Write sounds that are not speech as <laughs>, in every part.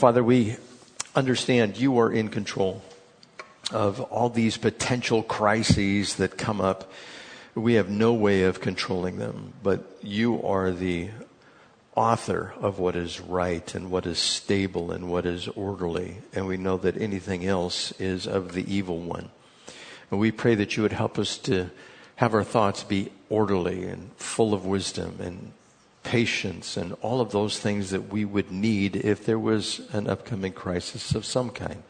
Father, we understand you are in control of all these potential crises that come up. We have no way of controlling them, but you are the author of what is right and what is stable and what is orderly. And we know that anything else is of the evil one. And we pray that you would help us to have our thoughts be orderly and full of wisdom and patience and all of those things that we would need if there was an upcoming crisis of some kind.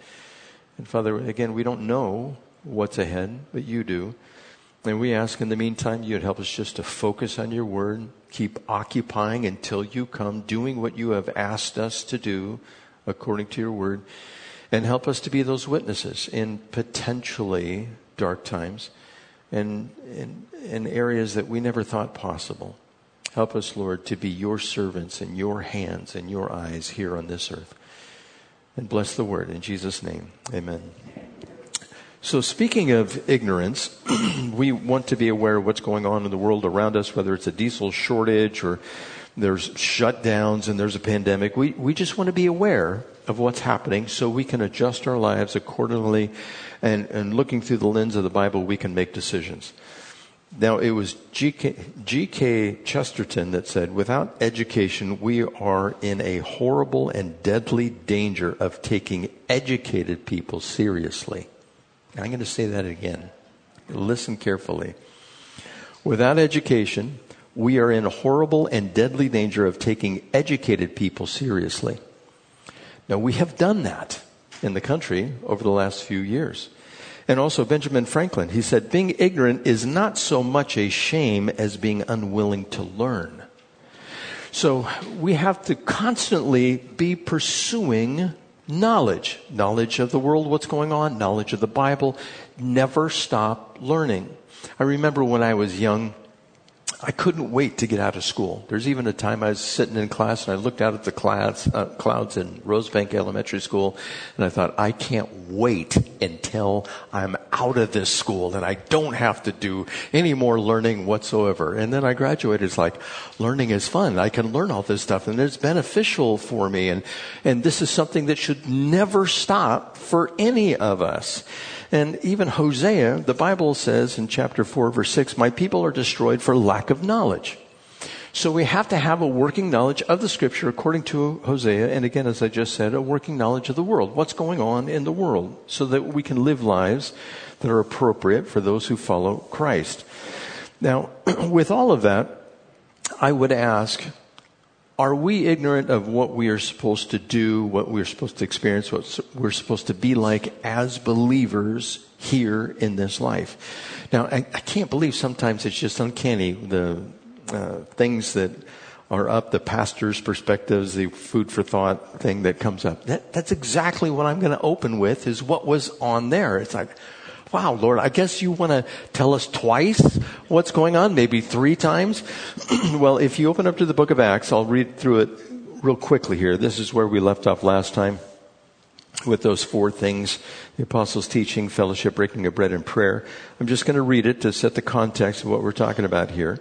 And Father, again, we don't know what's ahead, but you do. And we ask in the meantime, you'd help us just to focus on your word, keep occupying until you come, doing what you have asked us to do according to your word, and help us to be those witnesses in potentially dark times and in, in areas that we never thought possible. Help us, Lord, to be your servants in your hands and your eyes here on this earth. And bless the word in Jesus' name. Amen. So, speaking of ignorance, <clears throat> we want to be aware of what's going on in the world around us, whether it's a diesel shortage or there's shutdowns and there's a pandemic. We, we just want to be aware of what's happening so we can adjust our lives accordingly and, and looking through the lens of the Bible, we can make decisions. Now, it was G.K. Chesterton that said, without education, we are in a horrible and deadly danger of taking educated people seriously. I'm going to say that again. Listen carefully. Without education, we are in horrible and deadly danger of taking educated people seriously. Now, we have done that in the country over the last few years. And also Benjamin Franklin, he said, being ignorant is not so much a shame as being unwilling to learn. So we have to constantly be pursuing knowledge knowledge of the world, what's going on, knowledge of the Bible. Never stop learning. I remember when I was young, I couldn't wait to get out of school. There's even a time I was sitting in class and I looked out at the clouds, uh, clouds in Rosebank Elementary School and I thought, I can't wait until I'm out of this school and I don't have to do any more learning whatsoever. And then I graduated. It's like, learning is fun. I can learn all this stuff and it's beneficial for me. And, and this is something that should never stop for any of us. And even Hosea, the Bible says in chapter 4, verse 6, My people are destroyed for lack of knowledge. So we have to have a working knowledge of the scripture according to Hosea. And again, as I just said, a working knowledge of the world. What's going on in the world so that we can live lives that are appropriate for those who follow Christ. Now, <clears throat> with all of that, I would ask, are we ignorant of what we are supposed to do, what we're supposed to experience, what we're supposed to be like as believers here in this life? Now, I, I can't believe sometimes it's just uncanny the uh, things that are up, the pastor's perspectives, the food for thought thing that comes up. That, that's exactly what I'm going to open with is what was on there. It's like, Wow, Lord, I guess you want to tell us twice what's going on, maybe three times. <clears throat> well, if you open up to the book of Acts, I'll read through it real quickly here. This is where we left off last time with those four things the apostles' teaching, fellowship, breaking of bread, and prayer. I'm just going to read it to set the context of what we're talking about here.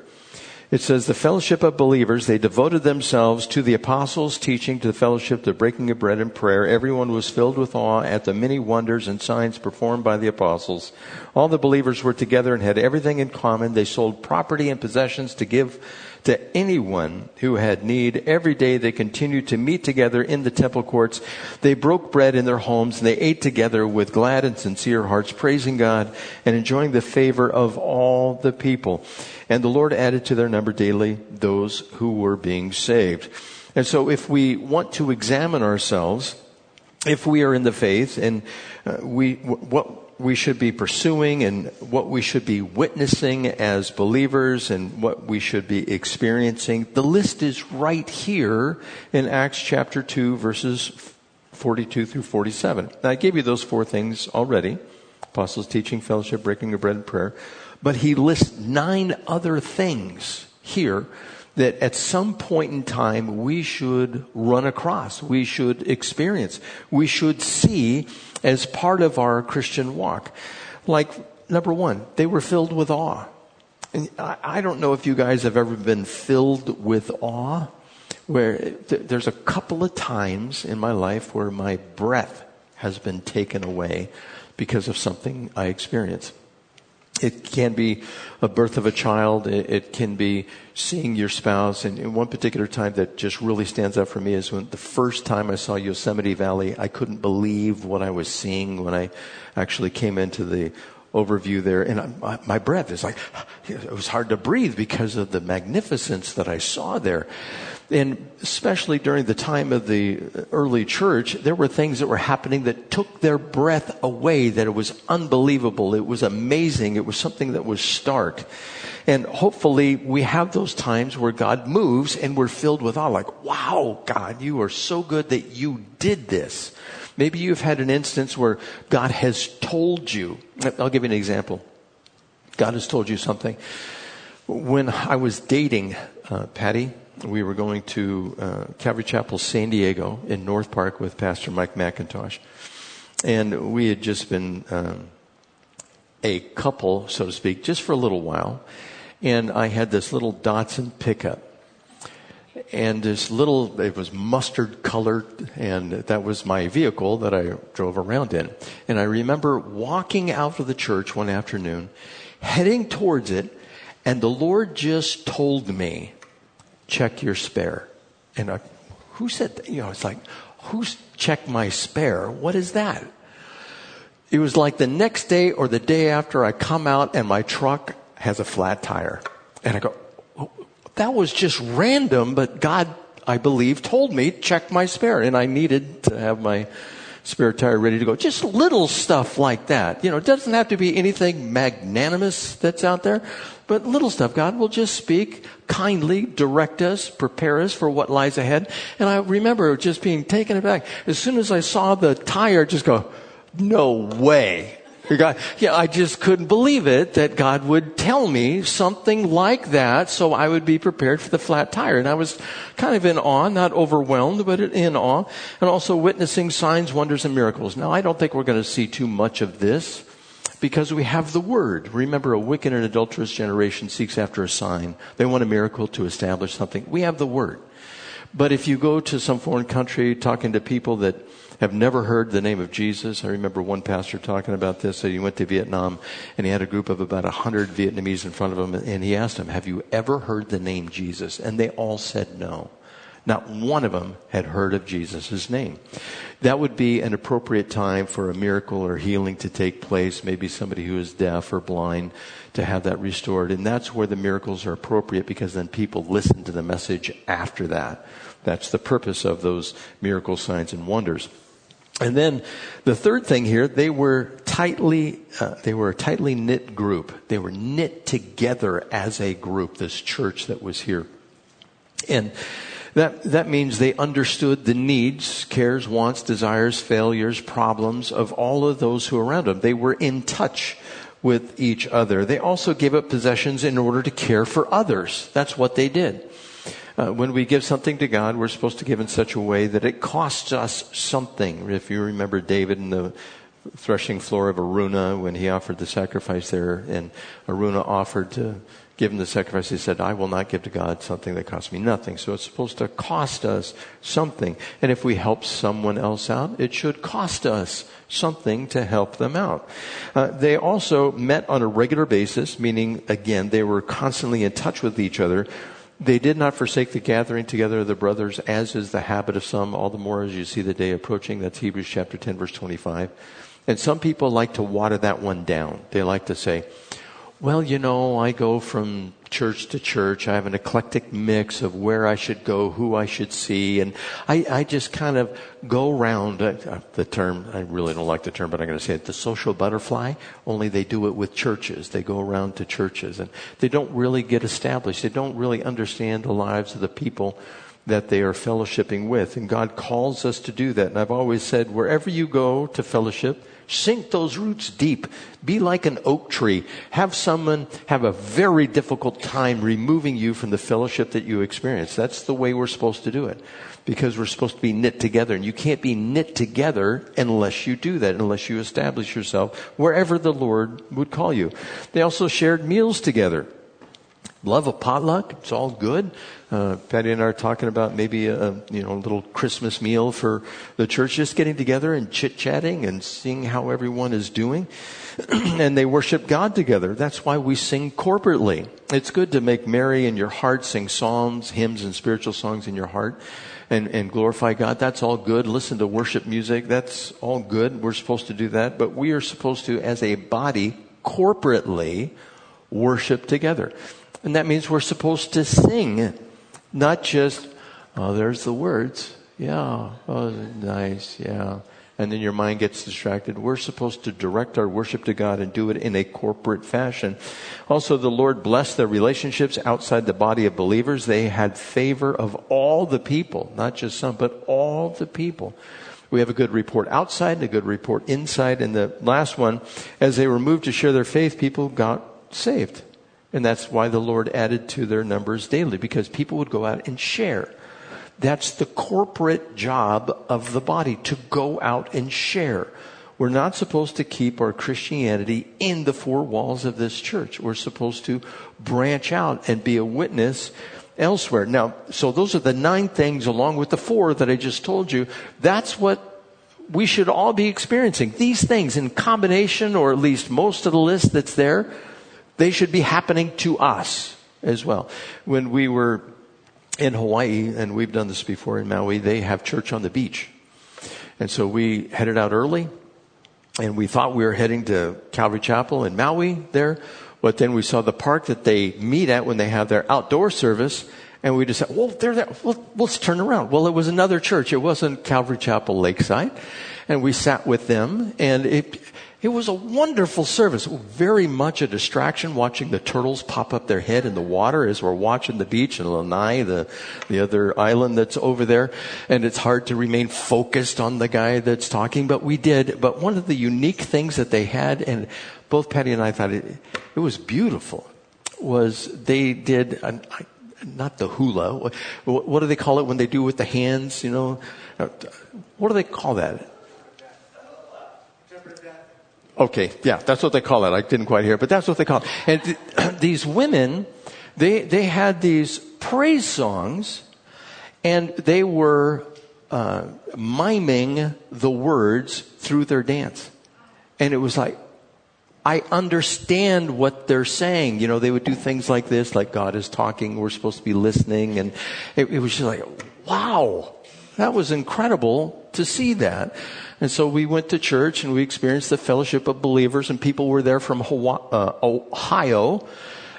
It says, the fellowship of believers, they devoted themselves to the apostles' teaching, to the fellowship, the breaking of bread and prayer. Everyone was filled with awe at the many wonders and signs performed by the apostles. All the believers were together and had everything in common. They sold property and possessions to give to anyone who had need. Every day they continued to meet together in the temple courts. They broke bread in their homes and they ate together with glad and sincere hearts, praising God and enjoying the favor of all the people. And the Lord added to their number daily those who were being saved. And so if we want to examine ourselves, if we are in the faith and uh, we, what we should be pursuing and what we should be witnessing as believers and what we should be experiencing, the list is right here in Acts chapter 2 verses 42 through 47. Now I gave you those four things already. Apostles teaching, fellowship, breaking of bread and prayer. But he lists nine other things here that at some point in time we should run across, we should experience, we should see as part of our Christian walk. Like, number one, they were filled with awe. And I don't know if you guys have ever been filled with awe where th- there's a couple of times in my life where my breath has been taken away because of something I experience. It can be a birth of a child. It, can be seeing your spouse. And one particular time that just really stands out for me is when the first time I saw Yosemite Valley, I couldn't believe what I was seeing when I actually came into the overview there. And my, breath is like, <sighs> it was hard to breathe because of the magnificence that I saw there and especially during the time of the early church, there were things that were happening that took their breath away, that it was unbelievable. It was amazing. It was something that was stark. And hopefully we have those times where God moves and we're filled with awe, like, wow, God, you are so good that you did this. Maybe you've had an instance where God has told you. I'll give you an example. God has told you something. When I was dating uh, Patty, we were going to uh, Calvary Chapel, San Diego, in North Park with Pastor Mike MacIntosh. And we had just been um, a couple, so to speak, just for a little while. And I had this little Datsun pickup. And this little, it was mustard colored, and that was my vehicle that I drove around in. And I remember walking out of the church one afternoon, heading towards it, and the Lord just told me, check your spare. And I, who said that? You know, it's like, who's check my spare? What is that? It was like the next day or the day after I come out and my truck has a flat tire. And I go, oh, that was just random, but God, I believe, told me check my spare. And I needed to have my spare tire ready to go. Just little stuff like that. You know, it doesn't have to be anything magnanimous that's out there, but little stuff. God will just speak kindly, direct us, prepare us for what lies ahead. And I remember just being taken aback. As soon as I saw the tire, just go, no way. God, yeah, I just couldn't believe it that God would tell me something like that so I would be prepared for the flat tire. And I was kind of in awe, not overwhelmed, but in awe, and also witnessing signs, wonders, and miracles. Now, I don't think we're going to see too much of this because we have the word. Remember, a wicked and adulterous generation seeks after a sign. They want a miracle to establish something. We have the word. But if you go to some foreign country talking to people that have never heard the name of Jesus. I remember one pastor talking about this. He went to Vietnam and he had a group of about a hundred Vietnamese in front of him, and he asked them, "Have you ever heard the name Jesus?" And they all said no. Not one of them had heard of Jesus' name. That would be an appropriate time for a miracle or healing to take place. Maybe somebody who is deaf or blind to have that restored. And that's where the miracles are appropriate because then people listen to the message after that. That's the purpose of those miracle signs and wonders. And then the third thing here, they were tightly, uh, they were a tightly knit group. They were knit together as a group, this church that was here. And that, that means they understood the needs, cares, wants, desires, failures, problems of all of those who are around them. They were in touch with each other. They also gave up possessions in order to care for others. That's what they did. Uh, when we give something to God, we're supposed to give in such a way that it costs us something. If you remember David in the threshing floor of Araunah when he offered the sacrifice there, and Araunah offered to give him the sacrifice, he said, I will not give to God something that costs me nothing. So it's supposed to cost us something. And if we help someone else out, it should cost us something to help them out. Uh, they also met on a regular basis, meaning, again, they were constantly in touch with each other. They did not forsake the gathering together of the brothers, as is the habit of some, all the more as you see the day approaching. That's Hebrews chapter 10, verse 25. And some people like to water that one down. They like to say, well, you know, I go from church to church. I have an eclectic mix of where I should go, who I should see, and I, I just kind of go around uh, uh, the term. I really don't like the term, but I'm going to say it: the social butterfly. Only they do it with churches. They go around to churches, and they don't really get established. They don't really understand the lives of the people that they are fellowshipping with, and God calls us to do that. And I've always said, wherever you go to fellowship Sink those roots deep. Be like an oak tree. Have someone have a very difficult time removing you from the fellowship that you experience. That's the way we're supposed to do it. Because we're supposed to be knit together. And you can't be knit together unless you do that, unless you establish yourself wherever the Lord would call you. They also shared meals together. love a potluck. It's all good. Uh, Patty and I are talking about maybe a, you know, a little Christmas meal for the church, just getting together and chit chatting and seeing how everyone is doing. <clears throat> and they worship God together. That's why we sing corporately. It's good to make merry in your heart, sing psalms, hymns, and spiritual songs in your heart. And, and glorify God. That's all good. Listen to worship music. That's all good. We're supposed to do that. But we are supposed to, as a body, corporately worship together. And that means we're supposed to sing, not just, oh, there's the words. Yeah, oh, nice, yeah. And then your mind gets distracted. We're supposed to direct our worship to God and do it in a corporate fashion. Also, the Lord blessed their relationships outside the body of believers. They had favor of all the people, not just some, but all the people. We have a good report outside and a good report inside. And the last one, as they were moved to share their faith, people got saved. And that's why the Lord added to their numbers daily, because people would go out and share. That's the corporate job of the body, to go out and share. We're not supposed to keep our Christianity in the four walls of this church. We're supposed to branch out and be a witness elsewhere. Now, so those are the nine things along with the four that I just told you. That's what we should all be experiencing. These things in combination, or at least most of the list that's there, they should be happening to us as well. When we were in Hawaii, and we've done this before in Maui, they have church on the beach. And so we headed out early, and we thought we were heading to Calvary Chapel in Maui there, but then we saw the park that they meet at when they have their outdoor service, and we decided, well, they're there. Well, let's turn around. Well, it was another church. It wasn't Calvary Chapel Lakeside. And we sat with them, and it, it was a wonderful service. Very much a distraction watching the turtles pop up their head in the water as we're watching the beach in Lanai, the, the other island that's over there. And it's hard to remain focused on the guy that's talking, but we did. But one of the unique things that they had, and both Patty and I thought it, it was beautiful, was they did, an, not the hula. What do they call it when they do with the hands, you know? What do they call that? Okay, yeah, that's what they call it. I didn't quite hear, but that's what they call it. And th- <clears throat> these women, they, they had these praise songs, and they were uh, miming the words through their dance. And it was like, I understand what they're saying. You know, they would do things like this, like God is talking, we're supposed to be listening. And it, it was just like, wow, that was incredible to see that. And so we went to church and we experienced the fellowship of believers and people were there from uh, Ohio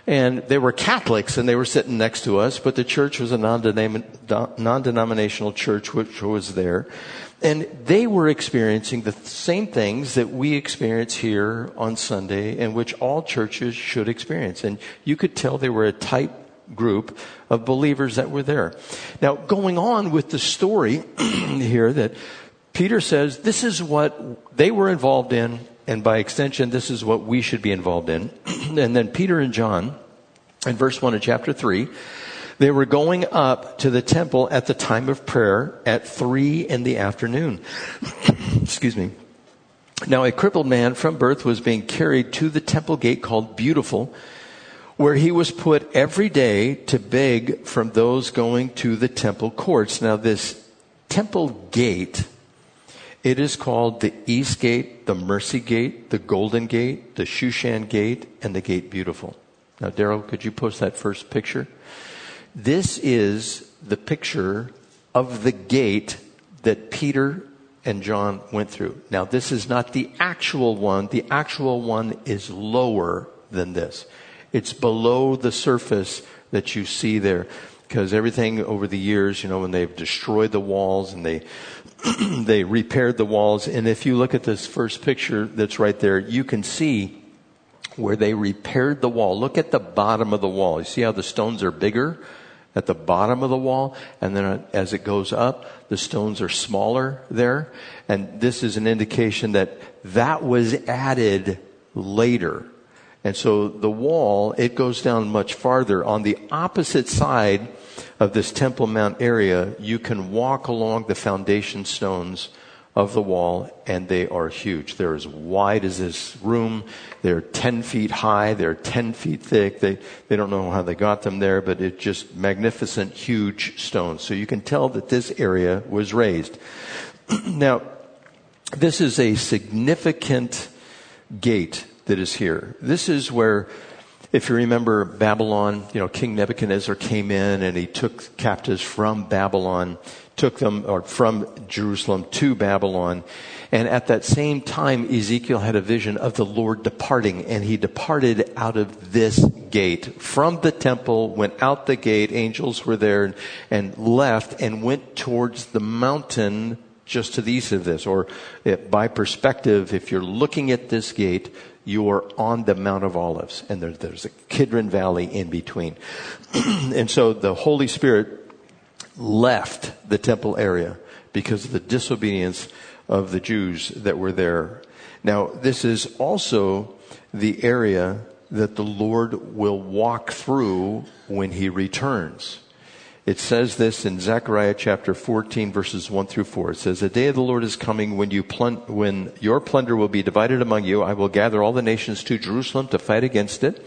and they were Catholics and they were sitting next to us, but the church was a non-denominational church which was there. And they were experiencing the same things that we experience here on Sunday and which all churches should experience. And you could tell they were a tight group of believers that were there. Now, going on with the story <clears throat> here that Peter says this is what they were involved in, and by extension, this is what we should be involved in. <clears throat> and then Peter and John, in verse 1 of chapter 3, they were going up to the temple at the time of prayer at 3 in the afternoon. <clears throat> Excuse me. Now, a crippled man from birth was being carried to the temple gate called Beautiful, where he was put every day to beg from those going to the temple courts. Now, this temple gate it is called the East Gate, the Mercy Gate, the Golden Gate, the Shushan Gate, and the Gate Beautiful. Now, Daryl, could you post that first picture? This is the picture of the gate that Peter and John went through. Now, this is not the actual one. The actual one is lower than this. It's below the surface that you see there. Because everything over the years, you know, when they've destroyed the walls and they <clears throat> they repaired the walls. And if you look at this first picture that's right there, you can see where they repaired the wall. Look at the bottom of the wall. You see how the stones are bigger at the bottom of the wall? And then uh, as it goes up, the stones are smaller there. And this is an indication that that was added later. And so the wall, it goes down much farther. On the opposite side, of this Temple Mount area, you can walk along the foundation stones of the wall, and they are huge. They're as wide as this room. They're 10 feet high. They're 10 feet thick. They, they don't know how they got them there, but it's just magnificent, huge stones. So you can tell that this area was raised. <clears throat> now, this is a significant gate that is here. This is where if you remember Babylon, you know, King Nebuchadnezzar came in and he took captives from Babylon, took them or from Jerusalem to Babylon. And at that same time, Ezekiel had a vision of the Lord departing, and he departed out of this gate from the temple, went out the gate, angels were there, and left and went towards the mountain just to the east of this. Or eh, by perspective, if you're looking at this gate, you are on the Mount of Olives, and there, there's a Kidron Valley in between. <clears throat> and so the Holy Spirit left the temple area because of the disobedience of the Jews that were there. Now, this is also the area that the Lord will walk through when he returns. It says this in Zechariah chapter 14 verses 1 through 4. It says, The day of the Lord is coming when you plun- when your plunder will be divided among you. I will gather all the nations to Jerusalem to fight against it.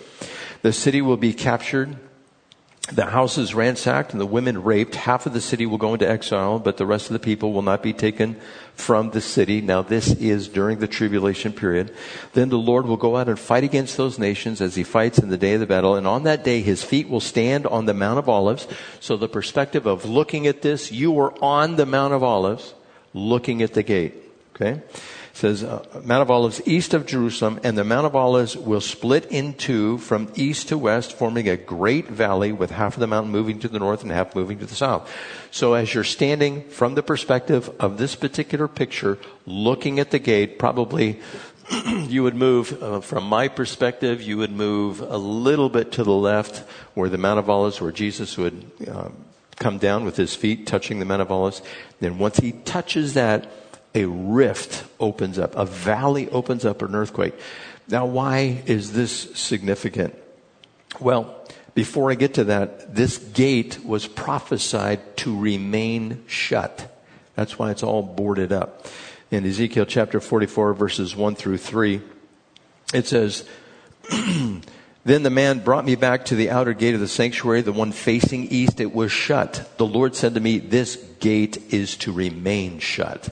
The city will be captured the houses ransacked and the women raped. Half of the city will go into exile, but the rest of the people will not be taken from the city. Now this is during the tribulation period. Then the Lord will go out and fight against those nations as he fights in the day of the battle. And on that day, his feet will stand on the Mount of Olives. So the perspective of looking at this, you are on the Mount of Olives looking at the gate. Okay? Says uh, Mount of Olives east of Jerusalem, and the Mount of Olives will split in two from east to west, forming a great valley with half of the mountain moving to the north and half moving to the south. So as you're standing from the perspective of this particular picture, looking at the gate, probably <clears throat> you would move, uh, from my perspective, you would move a little bit to the left where the Mount of Olives, where Jesus would uh, come down with his feet touching the Mount of Olives. Then once he touches that, a rift opens up, a valley opens up, an earthquake. Now, why is this significant? Well, before I get to that, this gate was prophesied to remain shut. That's why it's all boarded up. In Ezekiel chapter 44, verses 1 through 3, it says, <clears throat> Then the man brought me back to the outer gate of the sanctuary, the one facing east. It was shut. The Lord said to me, This gate is to remain shut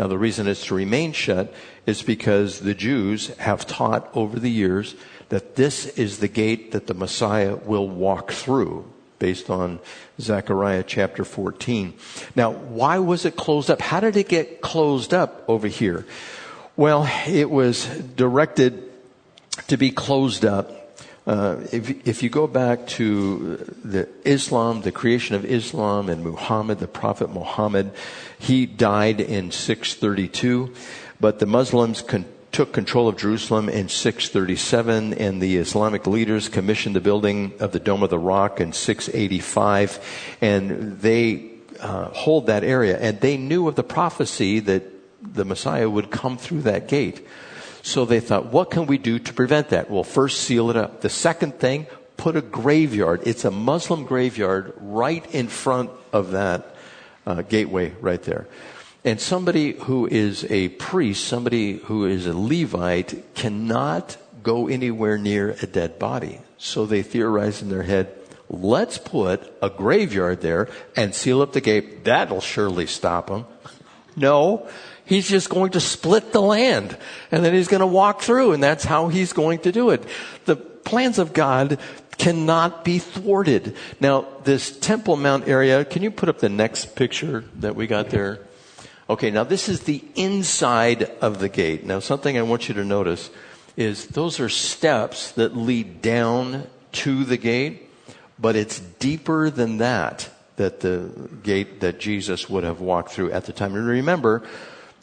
now, the reason it's to remain shut is because the Jews have taught over the years that this is the gate that the Messiah will walk through based on Zechariah chapter 14. Now, why was it closed up? How did it get closed up over here? Well, it was directed to be closed up uh, if, if you go back to the Islam, the creation of Islam and Muhammad, the Prophet Muhammad, he died in 632, but the Muslims con- took control of Jerusalem in 637, and the Islamic leaders commissioned the building of the Dome of the Rock in 685, and they uh, hold that area, and they knew of the prophecy that the Messiah would come through that gate. So they thought, what can we do to prevent that? Well, first seal it up. The second thing, put a graveyard. It's a Muslim graveyard right in front of that uh, gateway right there. And somebody who is a priest, somebody who is a Levite, cannot go anywhere near a dead body. So they theorize in their head, let's put a graveyard there and seal up the gate. That'll surely stop them. No, He's just going to split the land and then he's going to walk through and that's how he's going to do it. The plans of God cannot be thwarted. Now, this Temple Mount area, can you put up the next picture that we got there? Okay, now this is the inside of the gate. Now, something I want you to notice is those are steps that lead down to the gate, but it's deeper than that that the gate that Jesus would have walked through at the time. And remember,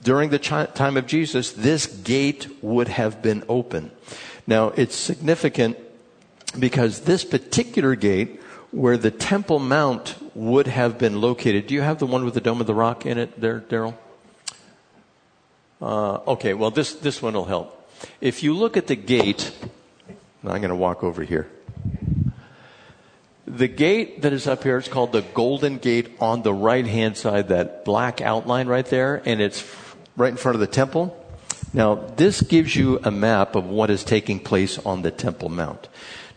during the time of Jesus, this gate would have been open. Now, it's significant because this particular gate, where the Temple Mount would have been located, do you have the one with the Dome of the Rock in it there, Daryl? Uh, okay, well, this, this one will help. If you look at the gate, I'm going to walk over here. The gate that is up here is called the Golden Gate on the right hand side, that black outline right there, and it's right in front of the temple. Now, this gives you a map of what is taking place on the Temple Mount.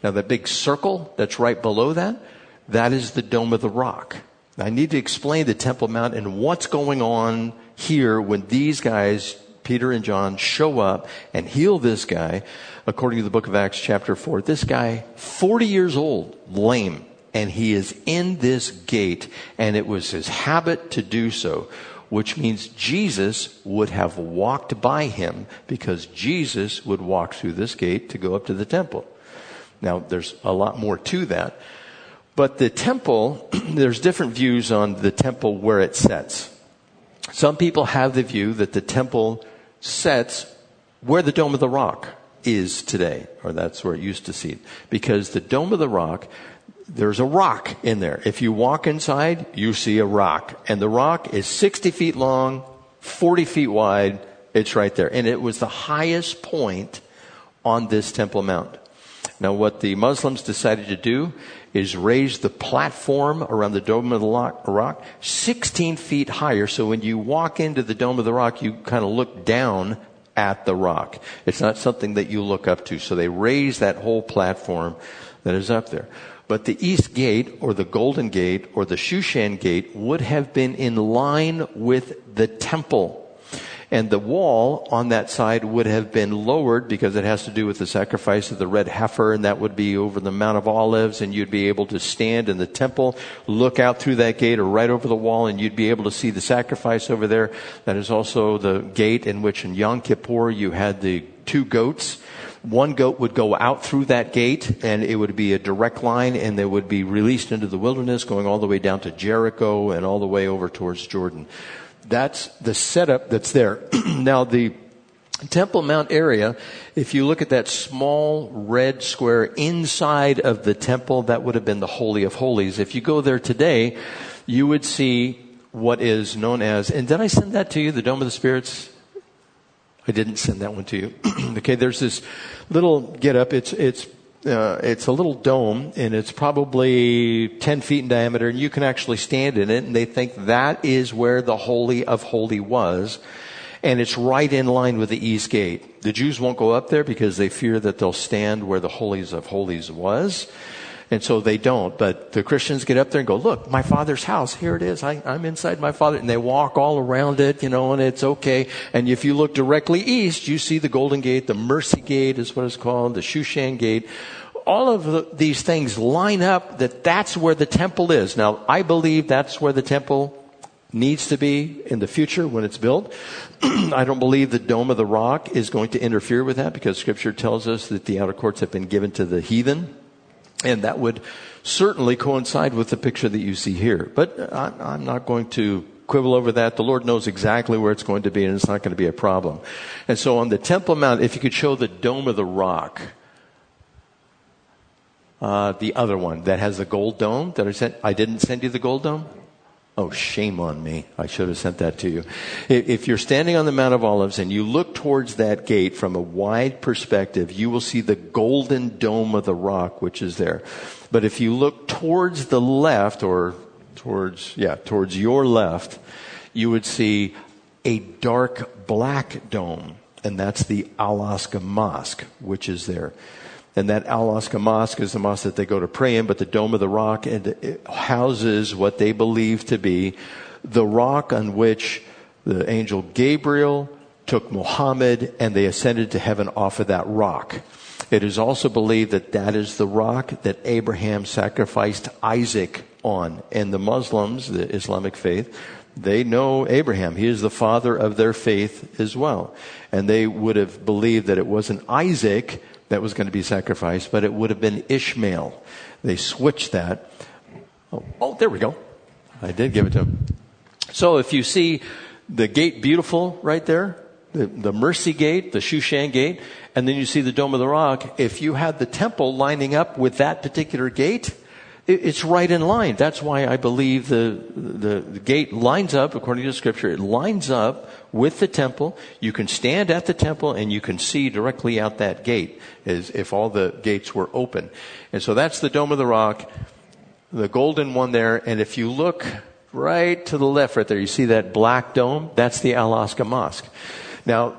Now, the big circle that's right below that, that is the Dome of the Rock. Now, I need to explain the Temple Mount and what's going on here when these guys, Peter and John, show up and heal this guy. According to the book of Acts, chapter 4, this guy, 40 years old, lame, and he is in this gate, and it was his habit to do so which means Jesus would have walked by him because Jesus would walk through this gate to go up to the temple. Now, there's a lot more to that. But the temple, <clears throat> there's different views on the temple where it sets. Some people have the view that the temple sets where the Dome of the Rock is today, or that's where it used to sit. Because the Dome of the Rock there's a rock in there. If you walk inside, you see a rock. And the rock is 60 feet long, 40 feet wide. It's right there. And it was the highest point on this Temple Mount. Now, what the Muslims decided to do is raise the platform around the Dome of the Rock 16 feet higher. So when you walk into the Dome of the Rock, you kind of look down at the rock. It's not something that you look up to. So they raise that whole platform that is up there. But the east gate or the golden gate or the Shushan gate would have been in line with the temple. And the wall on that side would have been lowered because it has to do with the sacrifice of the red heifer and that would be over the Mount of Olives and you'd be able to stand in the temple, look out through that gate or right over the wall and you'd be able to see the sacrifice over there. That is also the gate in which in Yom Kippur you had the two goats one goat would go out through that gate and it would be a direct line and they would be released into the wilderness going all the way down to Jericho and all the way over towards Jordan. That's the setup that's there. <clears throat> now the Temple Mount area, if you look at that small red square inside of the temple, that would have been the Holy of Holies. If you go there today, you would see what is known as, and did I send that to you, the Dome of the Spirits? I didn't send that one to you. <clears throat> okay, there's this little get up. It's, it's, uh, it's a little dome and it's probably 10 feet in diameter and you can actually stand in it and they think that is where the Holy of Holy was. And it's right in line with the East Gate. The Jews won't go up there because they fear that they'll stand where the Holies of Holies was. And so they don't. But the Christians get up there and go, look, my father's house, here it is. I, am inside my father. And they walk all around it, you know, and it's okay. And if you look directly east, you see the Golden Gate, the Mercy Gate is what it's called, the Shushan Gate. All of the, these things line up that that's where the temple is. Now, I believe that's where the temple needs to be in the future when it's built. <clears throat> I don't believe the Dome of the Rock is going to interfere with that because scripture tells us that the outer courts have been given to the heathen. And that would certainly coincide with the picture that you see here. But I'm not going to quibble over that. The Lord knows exactly where it's going to be and it's not going to be a problem. And so on the Temple Mount, if you could show the Dome of the Rock, uh, the other one that has the gold dome that I sent, I didn't send you the gold dome? Oh, shame on me. I should have sent that to you. If you're standing on the Mount of Olives and you look towards that gate from a wide perspective, you will see the golden dome of the rock, which is there. But if you look towards the left or towards, yeah, towards your left, you would see a dark black dome. And that's the Al-Aqsa Mosque, which is there. And that Al-Aqsa Mosque is the mosque that they go to pray in, but the Dome of the Rock houses what they believe to be the rock on which the angel Gabriel took Muhammad and they ascended to heaven off of that rock. It is also believed that that is the rock that Abraham sacrificed Isaac on. And the Muslims, the Islamic faith, they know Abraham. He is the father of their faith as well. And they would have believed that it wasn't Isaac that was going to be sacrificed, but it would have been Ishmael. They switched that. Oh, oh, there we go. I did give it to him. So if you see the gate beautiful right there, the, the Mercy Gate, the Shushan Gate, and then you see the Dome of the Rock, if you had the temple lining up with that particular gate, it's right in line. That's why I believe the, the, the, gate lines up, according to the scripture, it lines up with the temple. You can stand at the temple and you can see directly out that gate as if all the gates were open. And so that's the Dome of the Rock, the golden one there. And if you look right to the left right there. You see that black dome? That's the Al-Aqsa Mosque. Now,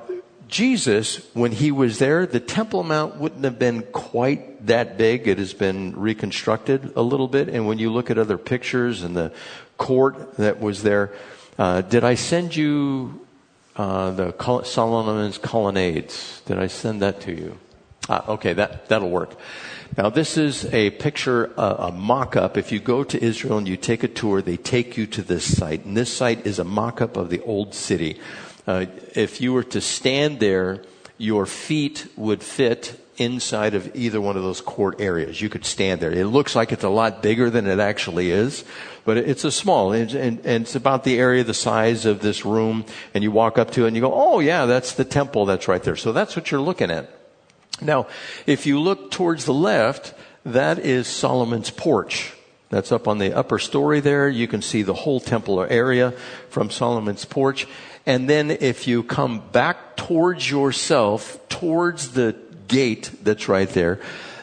Jesus, when he was there, the Temple Mount wouldn't have been quite that big. It has been reconstructed a little bit. And when you look at other pictures and the court that was there, uh, did I send you uh, the Solomon's colonnades? Did I send that to you? Ah, okay, that, that'll work. Now, this is a picture, uh, a mock up. If you go to Israel and you take a tour, they take you to this site. And this site is a mock up of the old city. Uh, if you were to stand there, your feet would fit inside of either one of those court areas. You could stand there. It looks like it's a lot bigger than it actually is, but it's a small, and, and, and, it's about the area, the size of this room, and you walk up to it and you go, oh yeah, that's the temple that's right there. So that's what you're looking at. Now, if you look towards the left, that is Solomon's porch. That's up on the upper story there. You can see the whole temple area from Solomon's porch. And then if you come back towards yourself, towards the gate that's right there,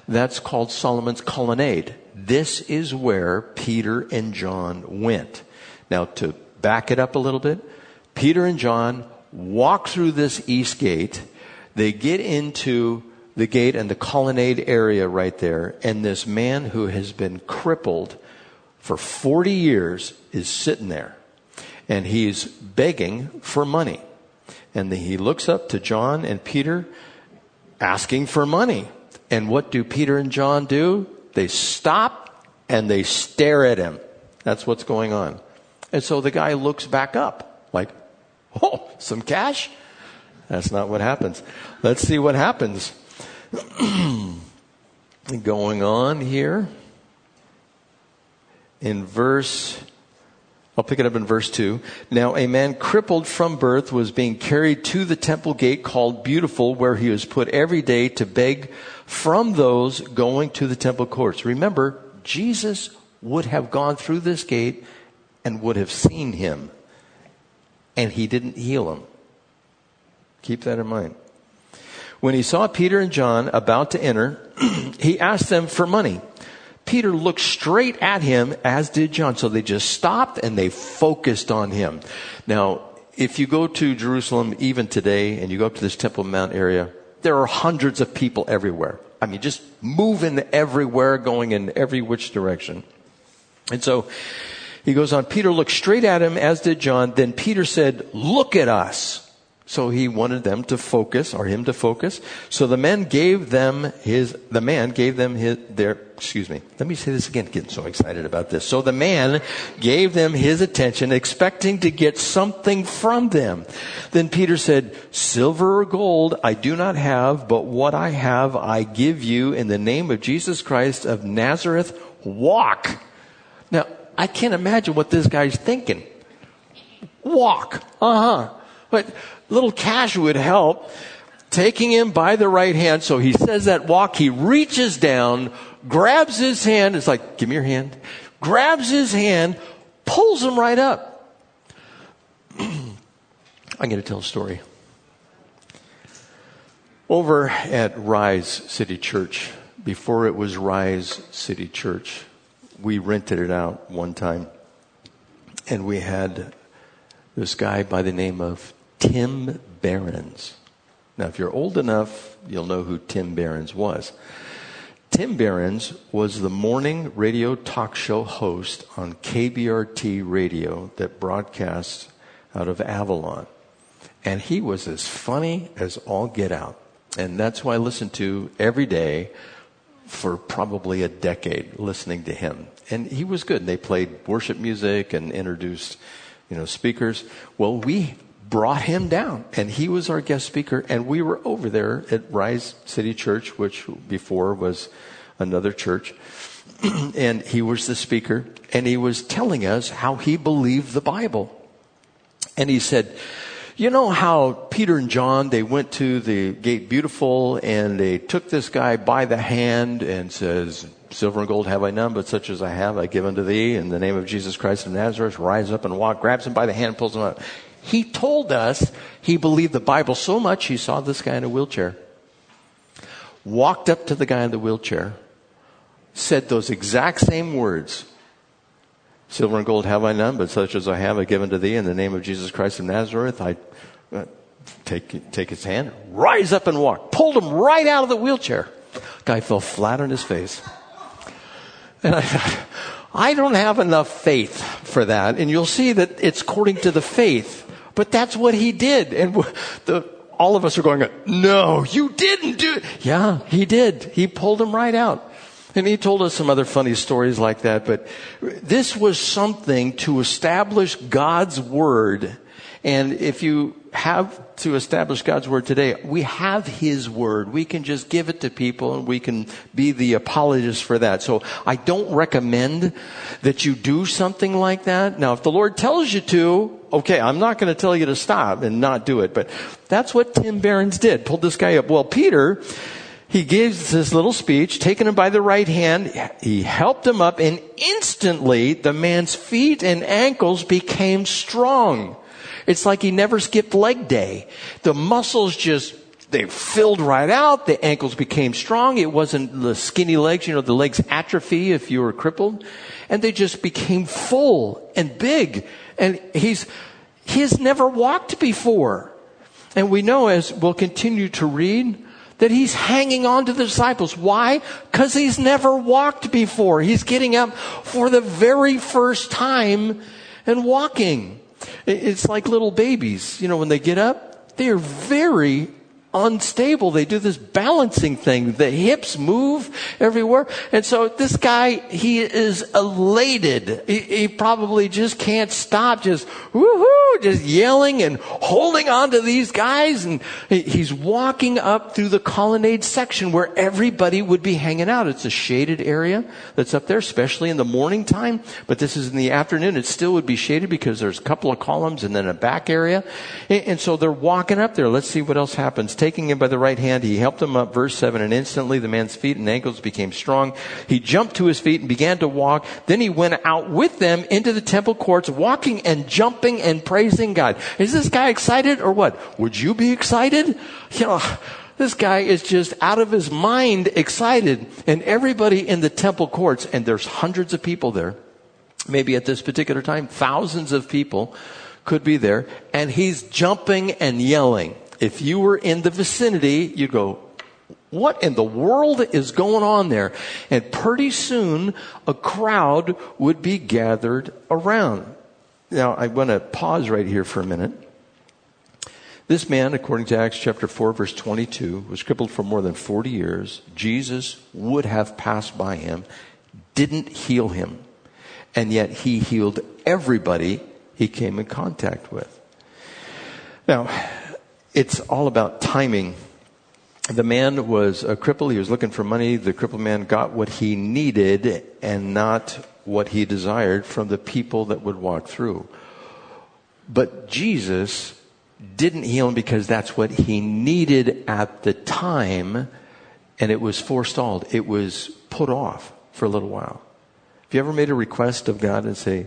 that's called Solomon's colonnade. This is where Peter and John went. Now to back it up a little bit, Peter and John walk through this east gate. They get into the gate and the colonnade area right there, and this man who has been crippled for 40 years is sitting there. And he's begging for money. And he looks up to John and Peter asking for money. And what do Peter and John do? They stop and they stare at him. That's what's going on. And so the guy looks back up like, oh, some cash? That's not what happens. Let's see what happens. <clears throat> going on here in verse I'll pick it up in verse 2. Now, a man crippled from birth was being carried to the temple gate called Beautiful, where he was put every day to beg from those going to the temple courts. Remember, Jesus would have gone through this gate and would have seen him, and he didn't heal him. Keep that in mind. When he saw Peter and John about to enter, <clears throat> he asked them for money. Peter looked straight at him, as did John. So they just stopped and they focused on him. Now, if you go to Jerusalem even today and you go up to this Temple Mount area, there are hundreds of people everywhere. I mean, just moving everywhere, going in every which direction. And so he goes on, Peter looked straight at him, as did John. Then Peter said, look at us. So he wanted them to focus, or him to focus. So the man gave them his, the man gave them his, their, excuse me, let me say this again, getting so excited about this. So the man gave them his attention, expecting to get something from them. Then Peter said, silver or gold I do not have, but what I have I give you in the name of Jesus Christ of Nazareth, walk. Now, I can't imagine what this guy's thinking. Walk. Uh huh. But a little cash would help. Taking him by the right hand, so he says that walk, he reaches down, grabs his hand, it's like, give me your hand, grabs his hand, pulls him right up. <clears throat> I'm going to tell a story. Over at Rise City Church, before it was Rise City Church, we rented it out one time. And we had this guy by the name of Tim Behrens. Now, if you're old enough, you'll know who Tim Behrens was. Tim Behrens was the morning radio talk show host on KBRT radio that broadcasts out of Avalon. And he was as funny as all get out. And that's who I listened to every day for probably a decade, listening to him. And he was good. And they played worship music and introduced, you know, speakers. Well, we brought him down and he was our guest speaker and we were over there at Rise City Church, which before was another church. <clears throat> and he was the speaker and he was telling us how he believed the Bible. And he said, you know how Peter and John, they went to the gate beautiful and they took this guy by the hand and says, silver and gold have I none, but such as I have I give unto thee in the name of Jesus Christ of Nazareth, rise up and walk, grabs him by the hand, pulls him up. He told us he believed the Bible so much he saw this guy in a wheelchair, walked up to the guy in the wheelchair, said those exact same words, Silver and gold have I none, but such as I have I given to thee in the name of Jesus Christ of Nazareth. I uh, take, take his hand, rise up and walk. Pulled him right out of the wheelchair. Guy fell flat on his face. And I thought, I don't have enough faith for that. And you'll see that it's according to the faith. But that's what he did. And the, all of us are going, no, you didn't do it. Yeah, he did. He pulled him right out. And he told us some other funny stories like that, but this was something to establish God's word. And if you have to establish God's word today, we have His word. We can just give it to people and we can be the apologists for that. So I don't recommend that you do something like that. Now, if the Lord tells you to, okay, I'm not going to tell you to stop and not do it, but that's what Tim Behrens did. Pulled this guy up. Well, Peter, he gives this little speech, taking him by the right hand. He helped him up and instantly the man's feet and ankles became strong. It's like he never skipped leg day. The muscles just, they filled right out. The ankles became strong. It wasn't the skinny legs, you know, the legs atrophy if you were crippled. And they just became full and big. And he's, he's never walked before. And we know as we'll continue to read, that he's hanging on to the disciples. Why? Because he's never walked before. He's getting up for the very first time and walking. It's like little babies. You know, when they get up, they are very unstable. They do this balancing thing. The hips move everywhere. And so this guy, he is elated. He, he probably just can't stop just woohoo, just yelling and holding on to these guys. And he's walking up through the colonnade section where everybody would be hanging out. It's a shaded area that's up there, especially in the morning time. But this is in the afternoon. It still would be shaded because there's a couple of columns and then a back area. And, and so they're walking up there. Let's see what else happens taking him by the right hand, he helped him up, verse 7, and instantly the man's feet and ankles became strong. He jumped to his feet and began to walk. Then he went out with them into the temple courts, walking and jumping and praising God. Is this guy excited or what? Would you be excited? You know, this guy is just out of his mind excited. And everybody in the temple courts, and there's hundreds of people there, maybe at this particular time, thousands of people could be there, and he's jumping and yelling if you were in the vicinity, you'd go, what in the world is going on there? And pretty soon a crowd would be gathered around. Now I want to pause right here for a minute. This man, according to Acts chapter 4 verse 22, was crippled for more than 40 years. Jesus would have passed by him, didn't heal him. And yet he healed everybody he came in contact with. Now, it's all about timing. The man was a cripple. He was looking for money. The crippled man got what he needed and not what he desired from the people that would walk through. But Jesus didn't heal him because that's what he needed at the time and it was forestalled. It was put off for a little while. Have you ever made a request of God and say,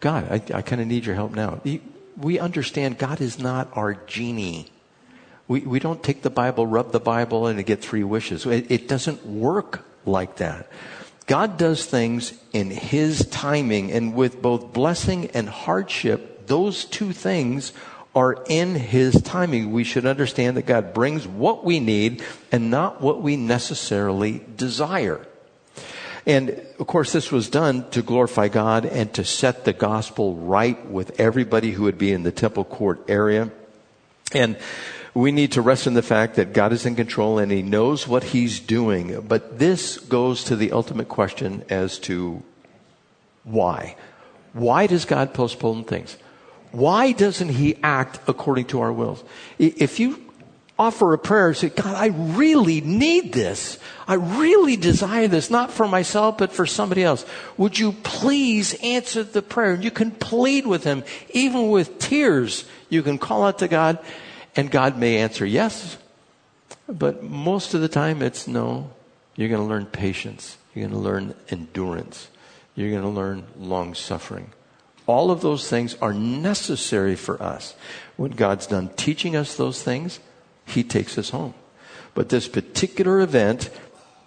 God, I, I kind of need your help now? We understand God is not our genie. We, we don't take the Bible, rub the Bible, and get three wishes. It, it doesn't work like that. God does things in His timing, and with both blessing and hardship, those two things are in His timing. We should understand that God brings what we need and not what we necessarily desire. And of course, this was done to glorify God and to set the gospel right with everybody who would be in the temple court area. And we need to rest in the fact that God is in control and He knows what He's doing. But this goes to the ultimate question as to why. Why does God postpone things? Why doesn't He act according to our wills? If you offer a prayer and say, God, I really need this. I really desire this, not for myself, but for somebody else. Would you please answer the prayer? And you can plead with Him, even with tears. You can call out to God and God may answer yes, but most of the time it's no. You're going to learn patience. You're going to learn endurance. You're going to learn long suffering. All of those things are necessary for us. When God's done teaching us those things, He takes us home. But this particular event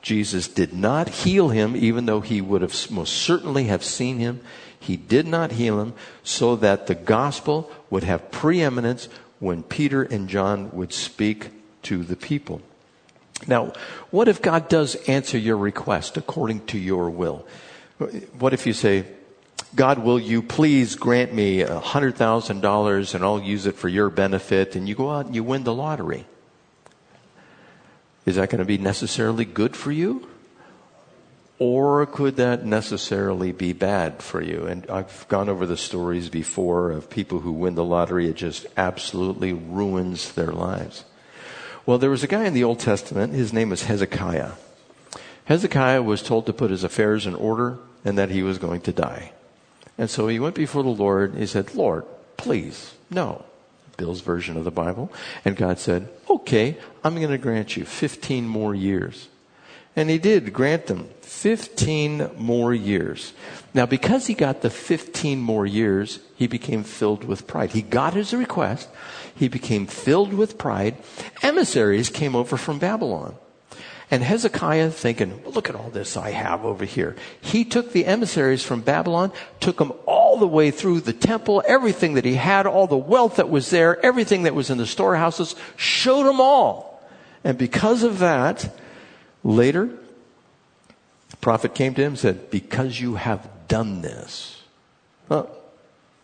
Jesus did not heal him, even though he would have most certainly have seen him. He did not heal him so that the gospel would have preeminence when Peter and John would speak to the people. Now, what if God does answer your request according to your will? What if you say, God, will you please grant me $100,000 and I'll use it for your benefit? And you go out and you win the lottery. Is that going to be necessarily good for you? Or could that necessarily be bad for you? And I've gone over the stories before of people who win the lottery. It just absolutely ruins their lives. Well, there was a guy in the Old Testament. His name was Hezekiah. Hezekiah was told to put his affairs in order and that he was going to die. And so he went before the Lord. He said, Lord, please, no. Bill's version of the Bible. And God said, okay, I'm going to grant you 15 more years. And he did grant them 15 more years. Now, because he got the 15 more years, he became filled with pride. He got his request. He became filled with pride. Emissaries came over from Babylon. And Hezekiah thinking, look at all this I have over here. He took the emissaries from Babylon, took them all the way through the temple, everything that he had, all the wealth that was there, everything that was in the storehouses, showed them all. And because of that, later, the prophet came to him and said, because you have done this, well,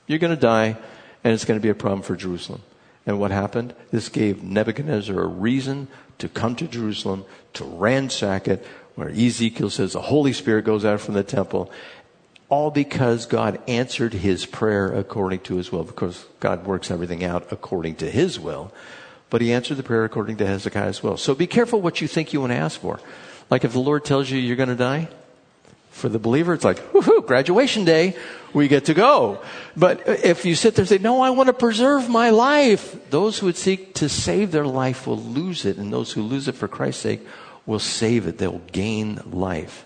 you're going to die and it's going to be a problem for Jerusalem. And what happened? This gave Nebuchadnezzar a reason to come to Jerusalem, to ransack it, where Ezekiel says the Holy Spirit goes out from the temple. All because God answered his prayer according to his will, because God works everything out according to his will. But he answered the prayer according to Hezekiah's will. So be careful what you think you want to ask for. Like if the Lord tells you you're going to die, for the believer, it's like, woohoo, graduation day, we get to go. But if you sit there and say, no, I want to preserve my life, those who would seek to save their life will lose it, and those who lose it for Christ's sake will save it. They'll gain life.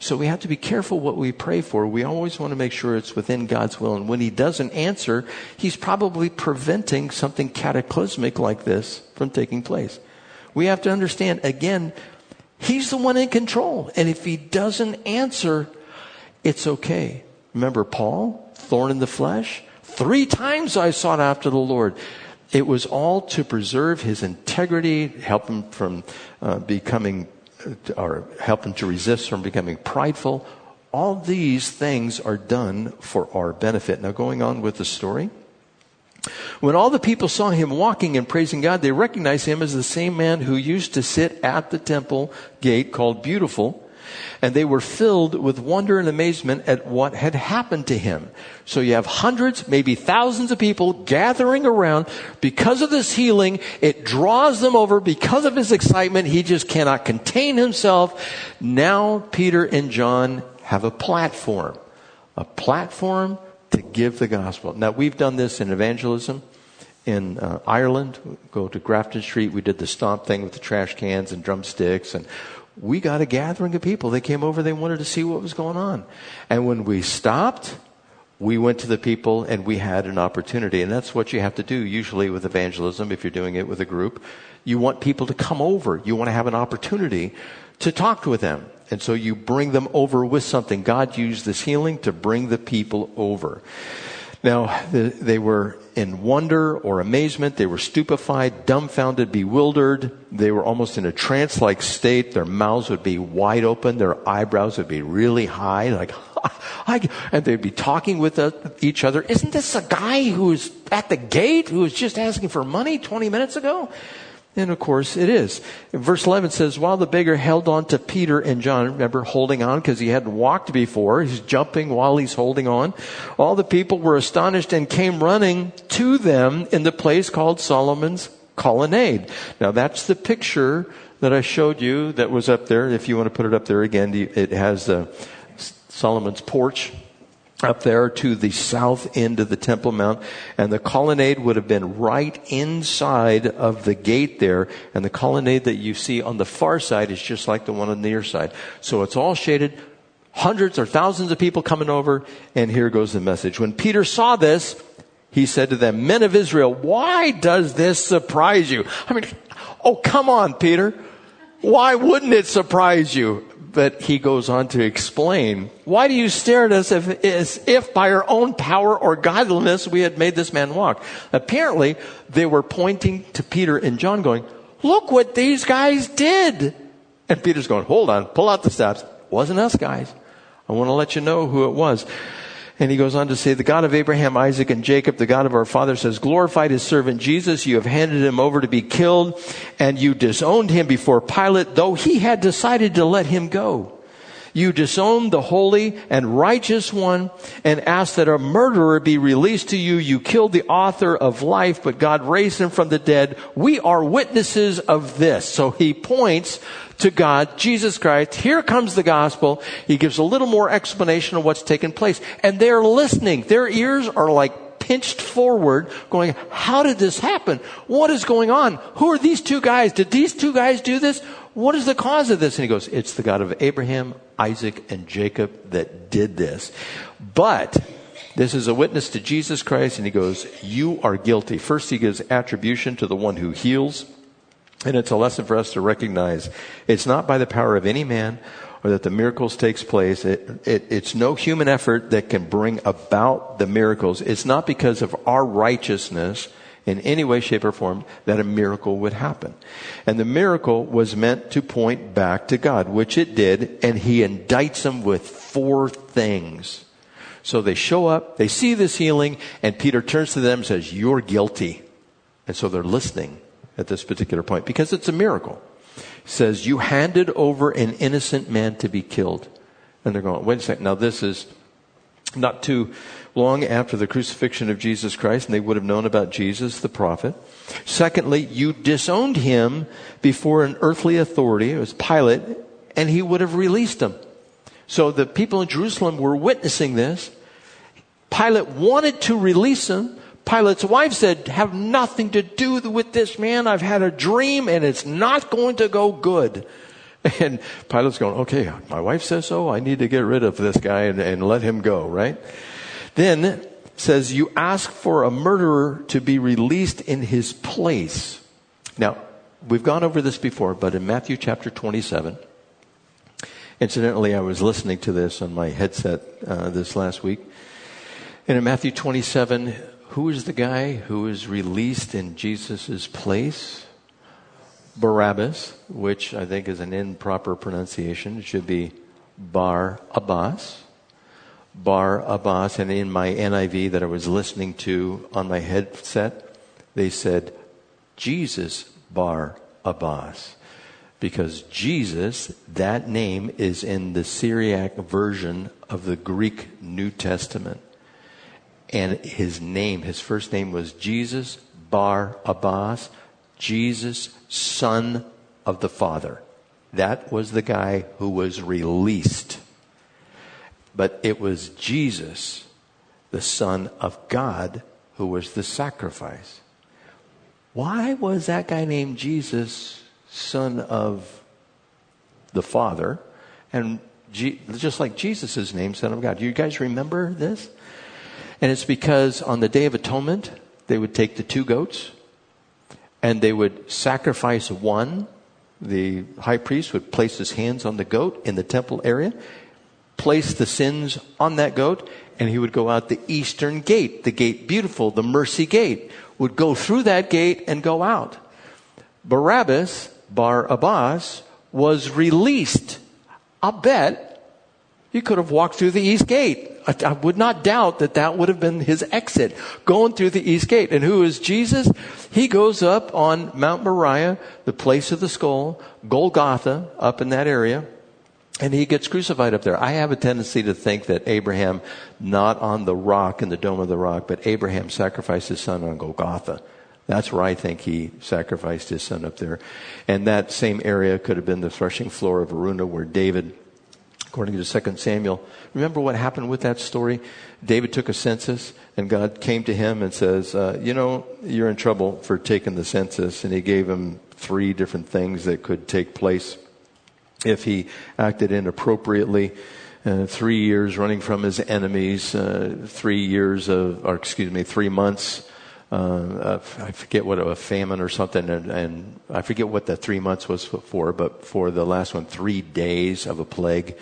So we have to be careful what we pray for. We always want to make sure it's within God's will. And when He doesn't answer, He's probably preventing something cataclysmic like this from taking place. We have to understand, again, He's the one in control. And if he doesn't answer, it's okay. Remember Paul, thorn in the flesh? Three times I sought after the Lord. It was all to preserve his integrity, help him from uh, becoming, uh, or help him to resist from becoming prideful. All these things are done for our benefit. Now, going on with the story. When all the people saw him walking and praising God, they recognized him as the same man who used to sit at the temple gate called Beautiful. And they were filled with wonder and amazement at what had happened to him. So you have hundreds, maybe thousands of people gathering around because of this healing. It draws them over because of his excitement. He just cannot contain himself. Now Peter and John have a platform. A platform to give the gospel. Now, we've done this in evangelism in uh, Ireland. Go to Grafton Street. We did the stomp thing with the trash cans and drumsticks, and we got a gathering of people. They came over. They wanted to see what was going on. And when we stopped, we went to the people and we had an opportunity. And that's what you have to do usually with evangelism if you're doing it with a group. You want people to come over. You want to have an opportunity to talk with them. And so you bring them over with something. God used this healing to bring the people over. Now, they were in wonder or amazement. They were stupefied, dumbfounded, bewildered. They were almost in a trance like state. Their mouths would be wide open. Their eyebrows would be really high, like, <laughs> and they'd be talking with each other. Isn't this a guy who's at the gate who was just asking for money 20 minutes ago? And of course it is. Verse 11 says, while the beggar held on to Peter and John, remember holding on because he hadn't walked before, he's jumping while he's holding on. All the people were astonished and came running to them in the place called Solomon's colonnade. Now that's the picture that I showed you that was up there. If you want to put it up there again, it has uh, Solomon's porch up there to the south end of the Temple Mount, and the colonnade would have been right inside of the gate there, and the colonnade that you see on the far side is just like the one on the near side. So it's all shaded, hundreds or thousands of people coming over, and here goes the message. When Peter saw this, he said to them, Men of Israel, why does this surprise you? I mean, oh, come on, Peter. Why wouldn't it surprise you? But he goes on to explain, why do you stare at us if, as if by our own power or godliness we had made this man walk? Apparently, they were pointing to Peter and John going, look what these guys did. And Peter's going, hold on, pull out the steps. Wasn't us guys. I want to let you know who it was. And he goes on to say, the God of Abraham, Isaac, and Jacob, the God of our fathers has glorified his servant Jesus. You have handed him over to be killed and you disowned him before Pilate, though he had decided to let him go. You disowned the holy and righteous one and asked that a murderer be released to you. You killed the author of life, but God raised him from the dead. We are witnesses of this. So he points to God, Jesus Christ. Here comes the gospel. He gives a little more explanation of what's taken place. And they're listening. Their ears are like pinched forward going, how did this happen? What is going on? Who are these two guys? Did these two guys do this? What is the cause of this? And he goes, it's the God of Abraham, Isaac, and Jacob that did this. But this is a witness to Jesus Christ, and he goes, You are guilty. First, he gives attribution to the one who heals. And it's a lesson for us to recognize it's not by the power of any man or that the miracles takes place. It, it, it's no human effort that can bring about the miracles. It's not because of our righteousness in any way, shape, or form that a miracle would happen. And the miracle was meant to point back to God, which it did, and he indicts them with four things. So they show up, they see this healing, and Peter turns to them and says, You're guilty. And so they're listening at this particular point because it's a miracle. says, You handed over an innocent man to be killed. And they're going, Wait a second. Now, this is not too long after the crucifixion of Jesus Christ, and they would have known about Jesus, the prophet. Secondly, you disowned him before an earthly authority, it was Pilate, and he would have released him. So the people in Jerusalem were witnessing this. Pilate wanted to release him, Pilate's wife said, have nothing to do with this man. I've had a dream and it's not going to go good. <laughs> And Pilate's going, okay, my wife says so. I need to get rid of this guy and, and let him go, right? Then says, you ask for a murderer to be released in his place. Now, we've gone over this before, but in Matthew chapter 27, incidentally, I was listening to this on my headset uh, this last week. And in Matthew 27, who is the guy who is released in Jesus' place? Barabbas, which I think is an improper pronunciation. It should be Bar Abbas. Bar Abbas. And in my NIV that I was listening to on my headset, they said Jesus Bar Abbas. Because Jesus, that name is in the Syriac version of the Greek New Testament and his name, his first name was Jesus Bar Abbas, Jesus, son of the Father. That was the guy who was released. But it was Jesus, the Son of God, who was the sacrifice. Why was that guy named Jesus, son of the Father? And just like Jesus' name, son of God. Do you guys remember this? And it's because on the Day of Atonement, they would take the two goats and they would sacrifice one. The high priest would place his hands on the goat in the temple area, place the sins on that goat, and he would go out the eastern gate, the gate beautiful, the mercy gate, would go through that gate and go out. Barabbas, Bar Abbas, was released. I'll bet he could have walked through the east gate. I, I, would not doubt that that would have been his exit, going through the east gate. And who is Jesus? He goes up on Mount Moriah, the place of the skull, Golgotha, up in that area, and he gets crucified up there. I have a tendency to think that Abraham, not on the rock in the dome of the rock, but Abraham sacrificed his son on Golgotha. That's where I think he sacrificed his son up there. And that same area could have been the threshing floor of Araunah where David according to 2 Samuel. Remember what happened with that story? David took a census and God came to him and says, uh, you know, you're in trouble for taking the census. And he gave him three different things that could take place if he acted inappropriately. Uh, three years running from his enemies, uh, three years of, or excuse me, three months uh, I forget what a famine or something, and, and I forget what the three months was for, but for the last one, three days of a plague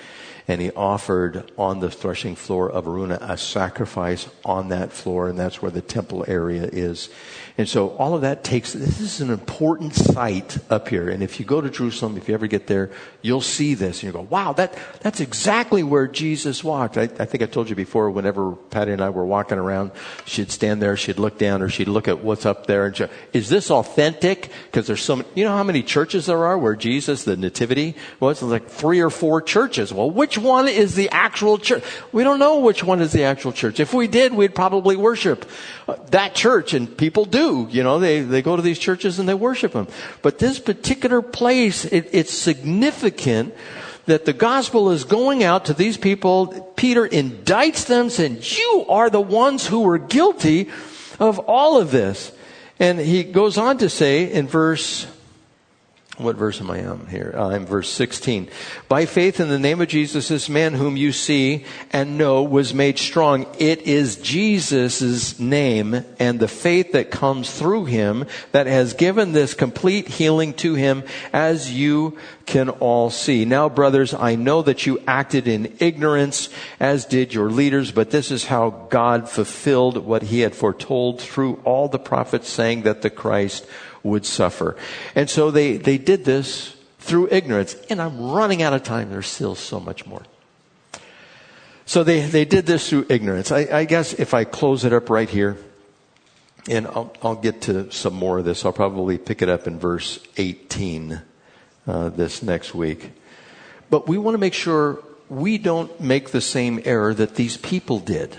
and he offered on the threshing floor of Araunah a sacrifice on that floor, and that's where the temple area is. And so all of that takes, this is an important site up here. And if you go to Jerusalem, if you ever get there, you'll see this and you go, wow, that, that's exactly where Jesus walked. I, I think I told you before, whenever Patty and I were walking around, she'd stand there, she'd look down, or she'd look at what's up there and she, is this authentic? Because there's so many, you know how many churches there are where Jesus, the nativity was? Like three or four churches. Well, which one is the actual church? We don't know which one is the actual church. If we did, we'd probably worship that church and people you know, they, they go to these churches and they worship them. But this particular place, it, it's significant that the gospel is going out to these people. Peter indicts them saying, you are the ones who were guilty of all of this. And he goes on to say in verse what verse am I on here? Uh, I'm verse 16. By faith in the name of Jesus, this man whom you see and know was made strong. It is Jesus' name and the faith that comes through him that has given this complete healing to him as you can all see. Now, brothers, I know that you acted in ignorance as did your leaders, but this is how God fulfilled what he had foretold through all the prophets saying that the Christ would suffer. And so they, they did this through ignorance. And I'm running out of time. There's still so much more. So they, they did this through ignorance. I, I guess if I close it up right here, and I'll, I'll get to some more of this. I'll probably pick it up in verse 18 uh, this next week. But we want to make sure we don't make the same error that these people did.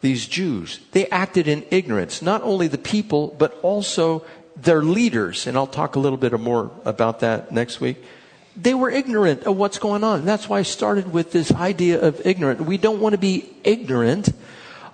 These Jews, they acted in ignorance. Not only the people, but also their leaders, and I'll talk a little bit more about that next week, they were ignorant of what's going on. That's why I started with this idea of ignorant. We don't want to be ignorant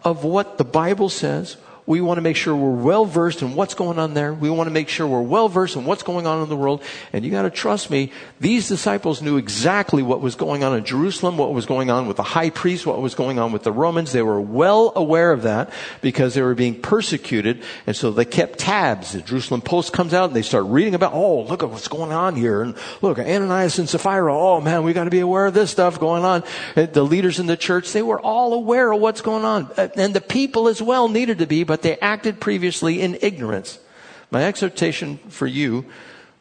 of what the Bible says, we want to make sure we're well versed in what's going on there. We want to make sure we're well versed in what's going on in the world. And you got to trust me, these disciples knew exactly what was going on in Jerusalem, what was going on with the high priest, what was going on with the Romans. They were well aware of that because they were being persecuted. And so they kept tabs. The Jerusalem Post comes out and they start reading about, oh, look at what's going on here. And look, Ananias and Sapphira, oh man, we got to be aware of this stuff going on. And the leaders in the church, they were all aware of what's going on. And the people as well needed to be, but they acted previously in ignorance. My exhortation for you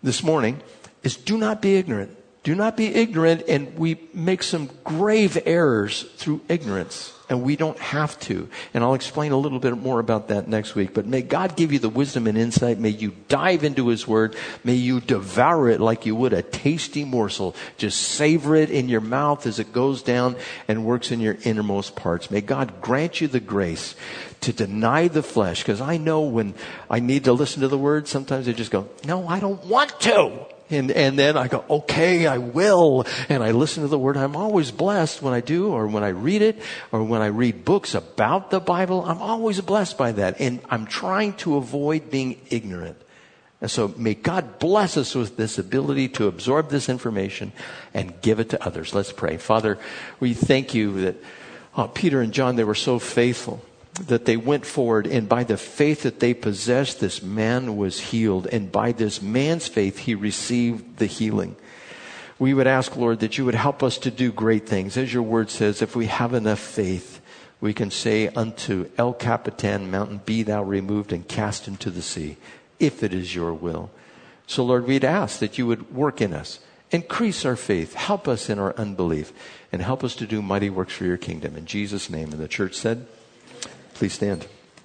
this morning is do not be ignorant. Do not be ignorant, and we make some grave errors through ignorance, and we don't have to. And I'll explain a little bit more about that next week. But may God give you the wisdom and insight. May you dive into His Word. May you devour it like you would a tasty morsel. Just savor it in your mouth as it goes down and works in your innermost parts. May God grant you the grace to deny the flesh. Because I know when I need to listen to the Word, sometimes I just go, no, I don't want to. And, and then I go, okay, I will. And I listen to the word. I'm always blessed when I do, or when I read it, or when I read books about the Bible. I'm always blessed by that. And I'm trying to avoid being ignorant. And so may God bless us with this ability to absorb this information and give it to others. Let's pray. Father, we thank you that oh, Peter and John, they were so faithful that they went forward, and by the faith that they possessed, this man was healed. And by this man's faith, he received the healing. We would ask, Lord, that you would help us to do great things. As your word says, if we have enough faith, we can say unto El Capitan mountain, Be thou removed and cast into the sea, if it is your will. So, Lord, we'd ask that you would work in us, increase our faith, help us in our unbelief, and help us to do mighty works for your kingdom. In Jesus' name. And the church said, Please stand.